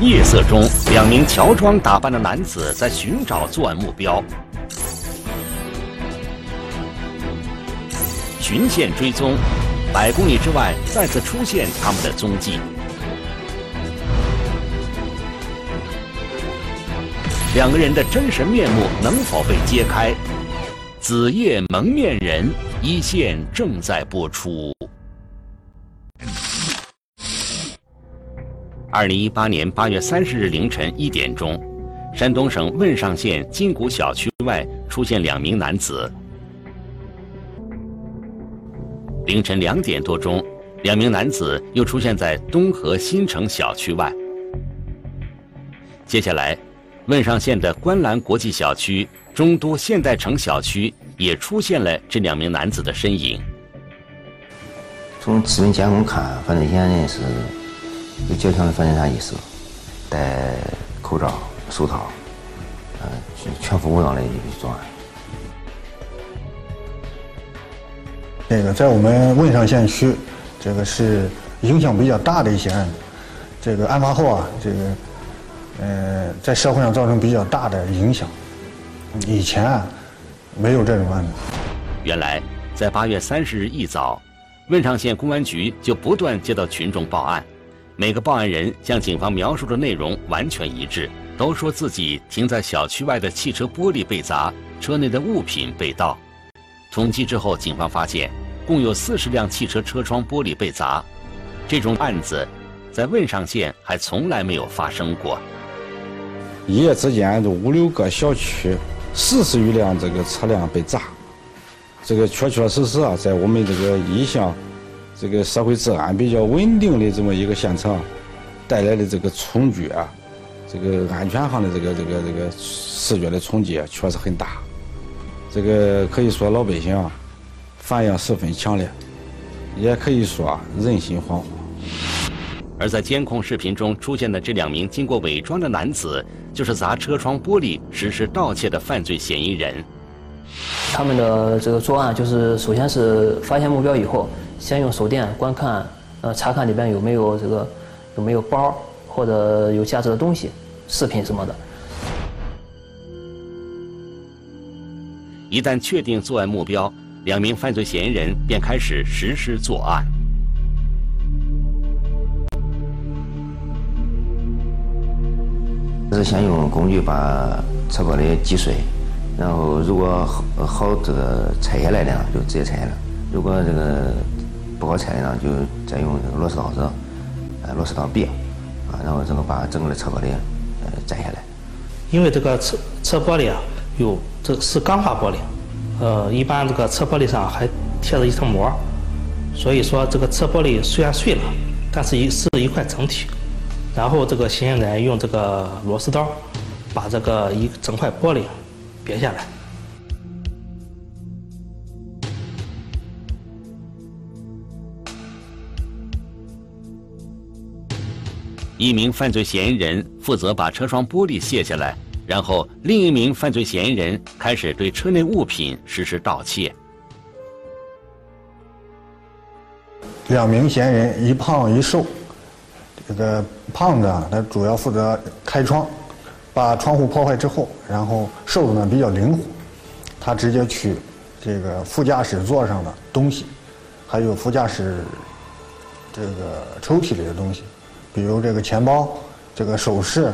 夜色中，两名乔装打扮的男子在寻找作案目标。循线追踪，百公里之外再次出现他们的踪迹。两个人的真实面目能否被揭开？子夜蒙面人一线正在播出。二零一八年八月三十日凌晨一点钟，山东省汶上县金谷小区外出现两名男子。凌晨两点多钟，两名男子又出现在东河新城小区外。接下来。汶上县的观澜国际小区、中都现代城小区也出现了这两名男子的身影。从视频监控看，犯罪嫌疑人是有较强的反侦查意识，戴口罩、手套，呃，全副武装的作案。那个在我们汶上县区，这个是影响比较大的一些案子。这个案发后啊，这个。呃，在社会上造成比较大的影响。以前啊，没有这种案子。原来，在八月三十日一早，汶上县公安局就不断接到群众报案，每个报案人向警方描述的内容完全一致，都说自己停在小区外的汽车玻璃被砸，车内的物品被盗。统计之后，警方发现，共有四十辆汽车车窗玻璃被砸。这种案子，在汶上县还从来没有发生过。一夜之间，就五六个小区，四十余辆这个车辆被砸，这个确确实实啊，在我们这个一向这个社会治安比较稳定的这么一个县城，带来的这个冲击啊，这个安全上的这个这个这个视觉的冲击啊确实很大，这个可以说老百姓啊反应十分强烈，也可以说人心惶惶。而在监控视频中出现的这两名经过伪装的男子，就是砸车窗玻璃实施盗窃的犯罪嫌疑人。他们的这个作案就是，首先是发现目标以后，先用手电观看，呃，查看里边有没有这个有没有包或者有价值的东西、饰品什么的。一旦确定作案目标，两名犯罪嫌疑人便开始实施作案。是先用工具把车玻璃击碎，然后如果好好这个拆下来的就直接拆下来；如果这个不好拆呢，就再用这个螺丝刀子，呃，螺丝刀别，啊，然后这个把整个的车玻璃呃摘下来。因为这个车车玻璃啊，有这是钢化玻璃，呃，一般这个车玻璃上还贴着一层膜，所以说这个车玻璃虽然碎了，但是一是一块整体。然后这个嫌疑人用这个螺丝刀把这个一整块玻璃别下来。一名犯罪嫌疑人负责把车窗玻璃卸下来，然后另一名犯罪嫌疑人开始对车内物品实施盗窃。两名嫌疑人，一胖一瘦。这个胖子啊，他主要负责开窗，把窗户破坏之后，然后瘦子呢比较灵活，他直接取这个副驾驶座上的东西，还有副驾驶这个抽屉里的东西，比如这个钱包、这个首饰。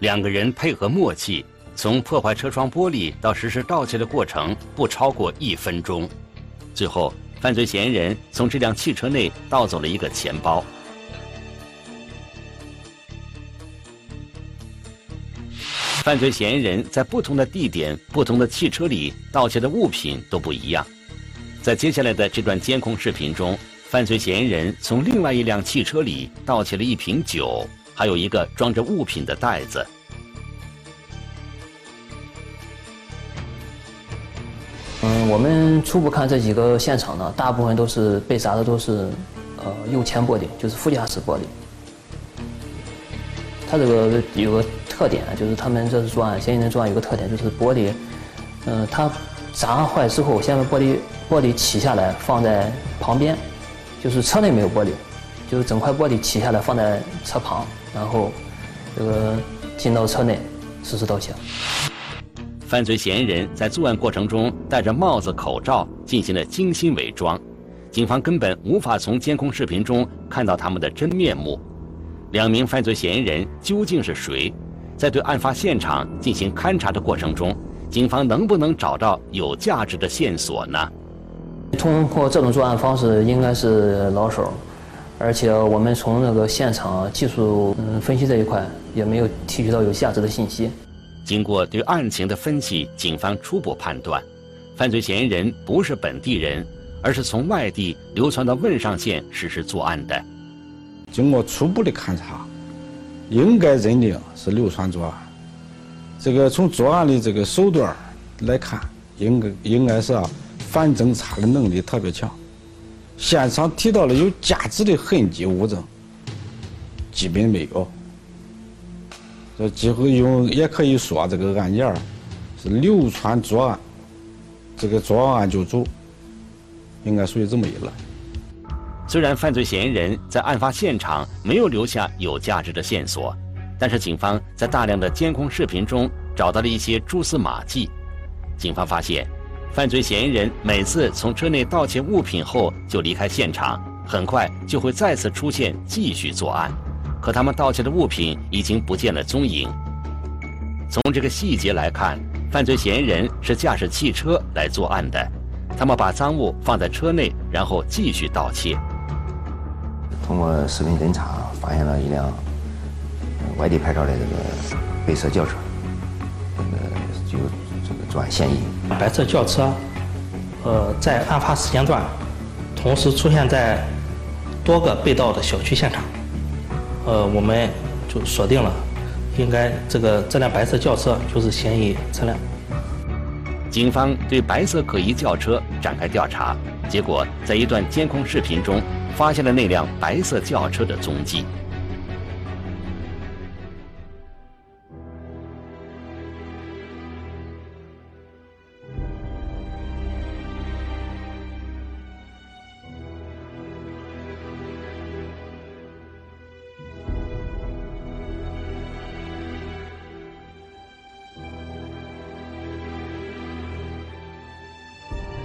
两个人配合默契，从破坏车窗玻璃到实施盗窃的过程不超过一分钟。最后，犯罪嫌疑人从这辆汽车内盗走了一个钱包。犯罪嫌疑人在不同的地点、不同的汽车里盗窃的物品都不一样。在接下来的这段监控视频中，犯罪嫌疑人从另外一辆汽车里盗窃了一瓶酒，还有一个装着物品的袋子。嗯，我们初步看这几个现场呢，大部分都是被砸的都是呃右前玻璃，就是副驾驶玻璃。它这个有个。特点就是他们这次作案，嫌疑人作案有个特点，就是玻璃，嗯，他砸坏之后，先把玻璃玻璃取下来放在旁边，就是车内没有玻璃，就是整块玻璃取下来放在车旁，然后这个进到车内实施盗窃。犯罪嫌疑人在作案过程中戴着帽子、口罩进行了精心伪装，警方根本无法从监控视频中看到他们的真面目。两名犯罪嫌疑人究竟是谁？在对案发现场进行勘查的过程中，警方能不能找到有价值的线索呢？通过这种作案方式，应该是老手，而且我们从那个现场技术嗯分析这一块也没有提取到有价值的信息。经过对案情的分析，警方初步判断，犯罪嫌疑人不是本地人，而是从外地流窜到汶上县实施作案的。经过初步的勘查，应该认定是流窜作案。这个从作案的这个手段来看，应该应该是啊，反侦查的能力特别强。现场提到了有价值的痕迹物证，基本没有。这几乎用也可以说，这个案件是流窜作案，这个作案就走，应该属于这么一类。虽然犯罪嫌疑人在案发现场没有留下有价值的线索，但是警方在大量的监控视频中找到了一些蛛丝马迹。警方发现，犯罪嫌疑人每次从车内盗窃物品后就离开现场，很快就会再次出现，继续作案。可他们盗窃的物品已经不见了踪影。从这个细节来看，犯罪嫌疑人是驾驶汽车来作案的。他们把赃物放在车内，然后继续盗窃。通过视频侦查，发现了一辆外地牌照的这个白色轿车，这个作案嫌疑。白色轿车，呃，在案发时间段，同时出现在多个被盗的小区现场。呃，我们就锁定了，应该这个这辆白色轿车就是嫌疑车辆。警方对白色可疑轿车展开调查，结果在一段监控视频中发现了那辆白色轿车的踪迹。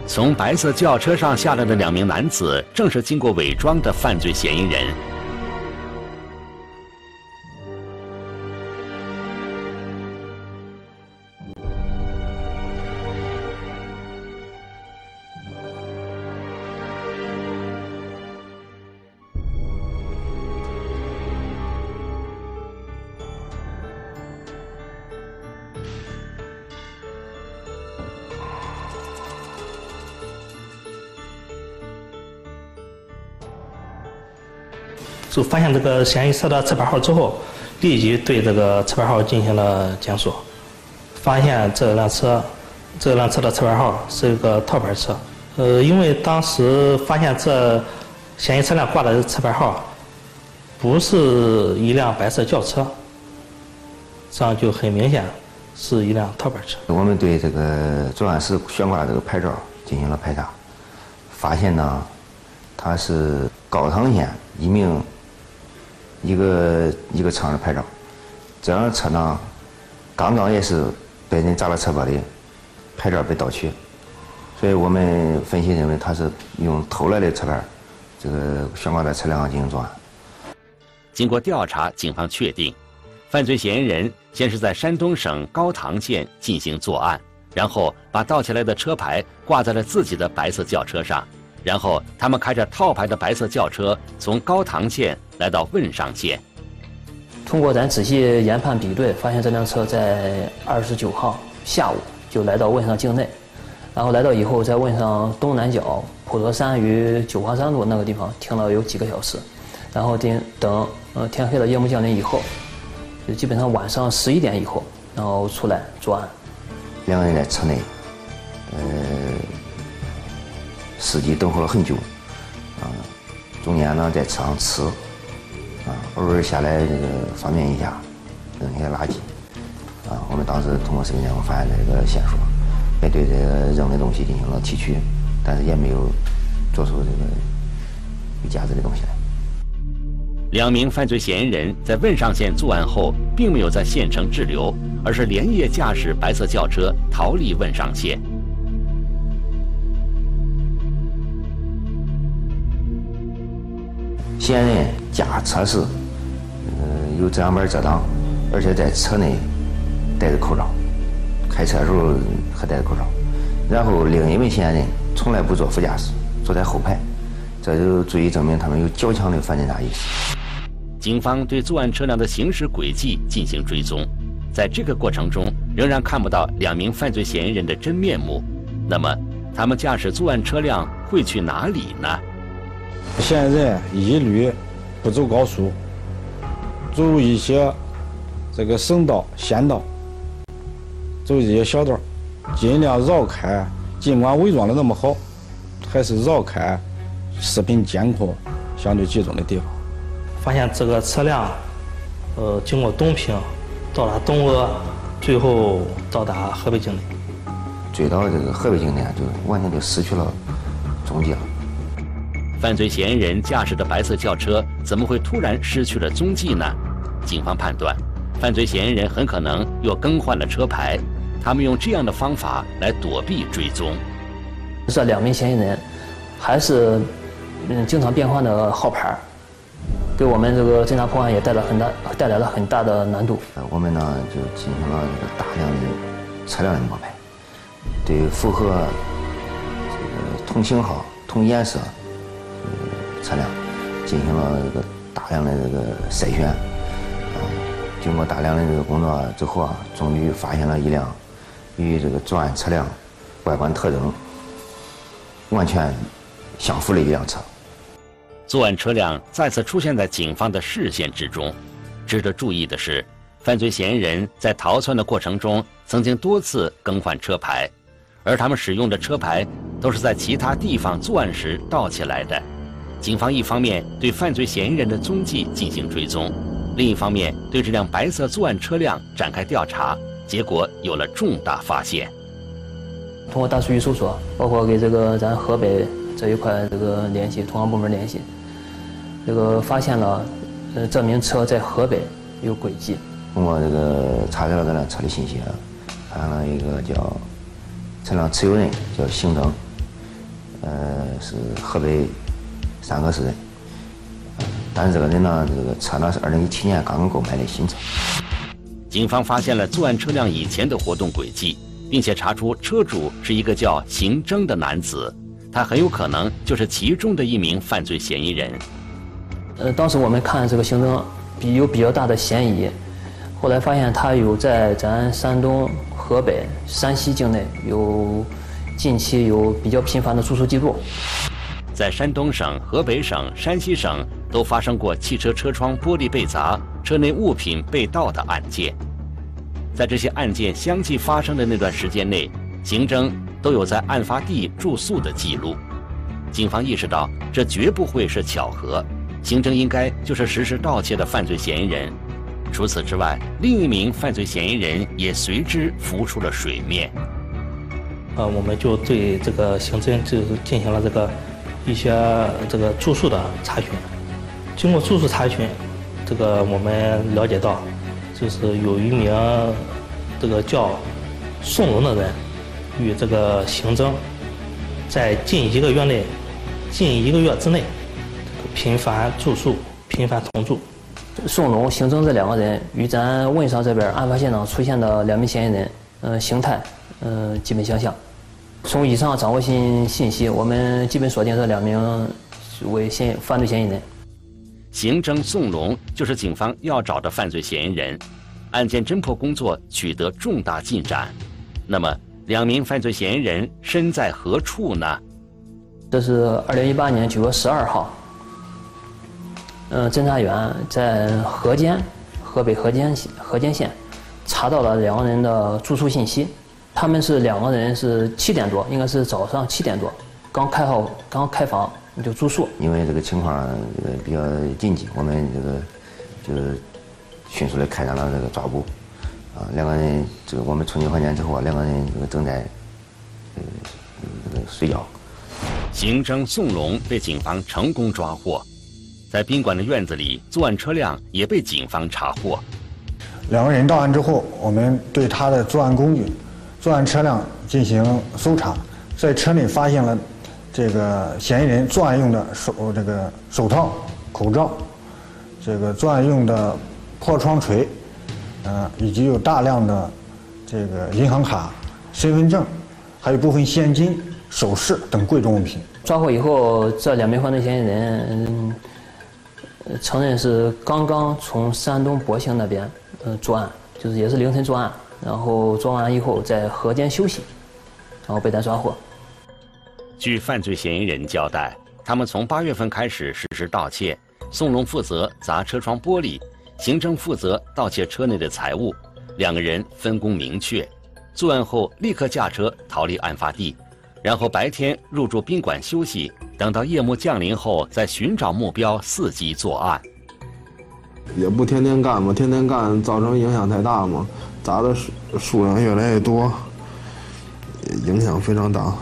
从白色轿车上下来的两名男子，正是经过伪装的犯罪嫌疑人。就发现这个嫌疑车的车牌号之后，立即对这个车牌号进行了检索，发现这辆车，这辆车的车牌号是一个套牌车。呃，因为当时发现这嫌疑车辆挂的车牌号不是一辆白色轿车，这样就很明显是一辆套牌车。我们对这个作案时悬挂的这个牌照进行了排查，发现呢，他是高唐县一名。一个一个厂的牌照，这辆车呢，刚刚也是被人砸了车玻璃，牌照被盗取，所以我们分析认为他是用偷来的车牌，这个悬挂在车辆上进行作案。经过调查，警方确定，犯罪嫌疑人先是在山东省高唐县进行作案，然后把盗窃来的车牌挂在了自己的白色轿车上。然后，他们开着套牌的白色轿车从高唐县来到汶上县。通过咱仔细研判比对，发现这辆车在二十九号下午就来到汶上境内，然后来到以后，在汶上东南角普陀山与九华山路那个地方停了有几个小时，然后等等呃天黑了，夜幕降临以后，就基本上晚上十一点以后，然后出来作案。两个人在车内，呃。司机等候了很久，啊，中间呢在车上吃，啊，偶尔下来这个方便一下，扔一些垃圾，啊，我们当时通过视频监控发现这个线索，也对这个扔的东西进行了提取，但是也没有做出这个有价值的东西来。两名犯罪嫌疑人在汶上县作案后，并没有在县城滞留，而是连夜驾驶白色轿车逃离汶上县。嫌疑人驾车时，呃，有遮阳板遮挡，而且在车内戴着口罩，开车时候还戴着口罩。然后另一位嫌疑人从来不坐副驾驶，坐在后排，这就足以证明他们有较强的反侦查意识。警方对作案车辆的行驶轨迹进行追踪，在这个过程中仍然看不到两名犯罪嫌疑人的真面目。那么，他们驾驶作案车辆会去哪里呢？嫌疑人一律不走高速，走一些这个省道、县道，走一些小道，尽量绕开。尽管伪装的那么好，还是绕开视频监控相对集中的地方。发现这个车辆，呃，经过东平，到达东阿，最后到达河北境内。追到这个河北境内，就完全就失去了踪迹了。犯罪嫌疑人驾驶的白色轿车怎么会突然失去了踪迹呢？警方判断，犯罪嫌疑人很可能又更换了车牌，他们用这样的方法来躲避追踪。这两名嫌疑人还是嗯经常变换的号牌，给我们这个侦查破案也带来很大带来了很大的难度。呃，我们呢就进行了这个大量的车辆的摸排，对符合这个同型号、同颜色。车辆进行了这个大量的这个筛选，啊，经过大量的这个工作之后啊，终于发现了一辆与这个作案车辆外观特征完全相符的一辆车。作案车辆再次出现在警方的视线之中。值得注意的是，犯罪嫌疑人在逃窜的过程中曾经多次更换车牌，而他们使用的车牌都是在其他地方作案时盗起来的。警方一方面对犯罪嫌疑人的踪迹进行追踪，另一方面对这辆白色作案车辆展开调查，结果有了重大发现。通过大数据搜索，包括给这个咱河北这一块这个联系，同行部门联系，这个发现了，呃，这名车在河北有轨迹。通过这个查找了这辆车的信息啊，发现了一个叫车辆持有人叫邢征，呃，是河北。三个是人，但是这个人呢，这个车呢是二零一七年刚刚购买的新车。警方发现了作案车辆以前的活动轨迹，并且查出车主是一个叫邢征的男子，他很有可能就是其中的一名犯罪嫌疑人。呃，当时我们看这个邢征比有比较大的嫌疑，后来发现他有在咱山东、河北、山西境内有近期有比较频繁的住宿记录。在山东省、河北省、山西省都发生过汽车车窗玻璃被砸、车内物品被盗的案件。在这些案件相继发生的那段时间内，刑侦都有在案发地住宿的记录。警方意识到，这绝不会是巧合，刑侦应该就是实施盗窃的犯罪嫌疑人。除此之外，另一名犯罪嫌疑人也随之浮出了水面。呃，我们就对这个刑侦就进行了这个。一些这个住宿的查询，经过住宿查询，这个我们了解到，就是有一名这个叫宋龙的人，与这个刑侦在近一个月内，近一个月之内，频繁住宿，频繁同住。宋龙、刑侦这两个人与咱汶上这边案发现场出现的两名嫌疑人，嗯，形态，嗯，基本相像。从以上掌握信信息，我们基本锁定这两名为嫌犯罪嫌疑人。刑侦宋龙就是警方要找的犯罪嫌疑人，案件侦破工作取得重大进展。那么，两名犯罪嫌疑人身在何处呢？这是二零一八年九月十二号，嗯，侦查员在河间，河北河间河间县查到了两个人的住宿信息。他们是两个人，是七点多，应该是早上七点多，刚开好，刚开房就住宿。因为这个情况这个比较紧急，我们这个就是迅速的开展了这个抓捕。啊，两个人，这个我们冲进房间之后啊，两个人这个正在呃这个睡觉。刑侦宋龙被警方成功抓获，在在宾馆的院子里，作案车辆也被警方查获。两个人到案之后，我们对他的作案工具、作案车辆进行搜查，在车内发现了这个嫌疑人作案用的手这个手套、口罩，这个作案用的破窗锤，呃，以及有大量的这个银行卡、身份证，还有部分现金、首饰等贵重物品。抓获以后，这两名犯罪嫌疑人嗯承认是刚刚从山东博兴那边呃作案，就是也是凌晨作案，然后装完以后在河间休息，然后被咱抓获。据犯罪嫌疑人交代，他们从八月份开始实施盗窃，宋龙负责砸车窗玻璃，邢征负责盗窃车内的财物，两个人分工明确。作案后立刻驾车逃离案发地，然后白天入住宾馆休息，等到夜幕降临后再寻找目标伺机作案。也不天天干嘛，天天干造成影响太大嘛，砸的数数量越来越多，影响非常大。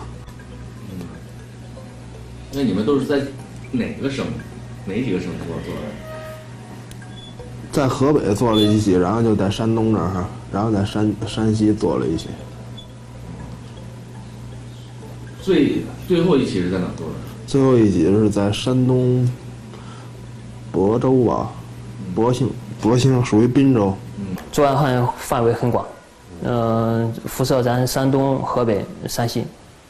那你们都是在哪个省、哪几个省做做的？在河北做了一起，然后就在山东这儿，然后在山山西做了一起。最最后一起是在哪做的？最后一起是在山东亳州吧，博兴，博兴属于滨州。作案范范围很广，嗯、辐射咱山东、河北、山西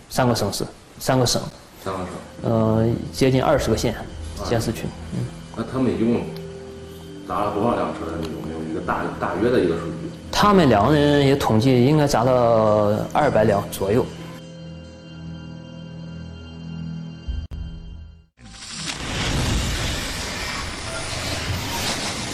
三个省市、三个省，三个省。呃，接近二十个县县市区。那他们一共砸了多少辆车？有没有一个大大约的一个数据？他们两个人也统计应该砸到二百辆左右。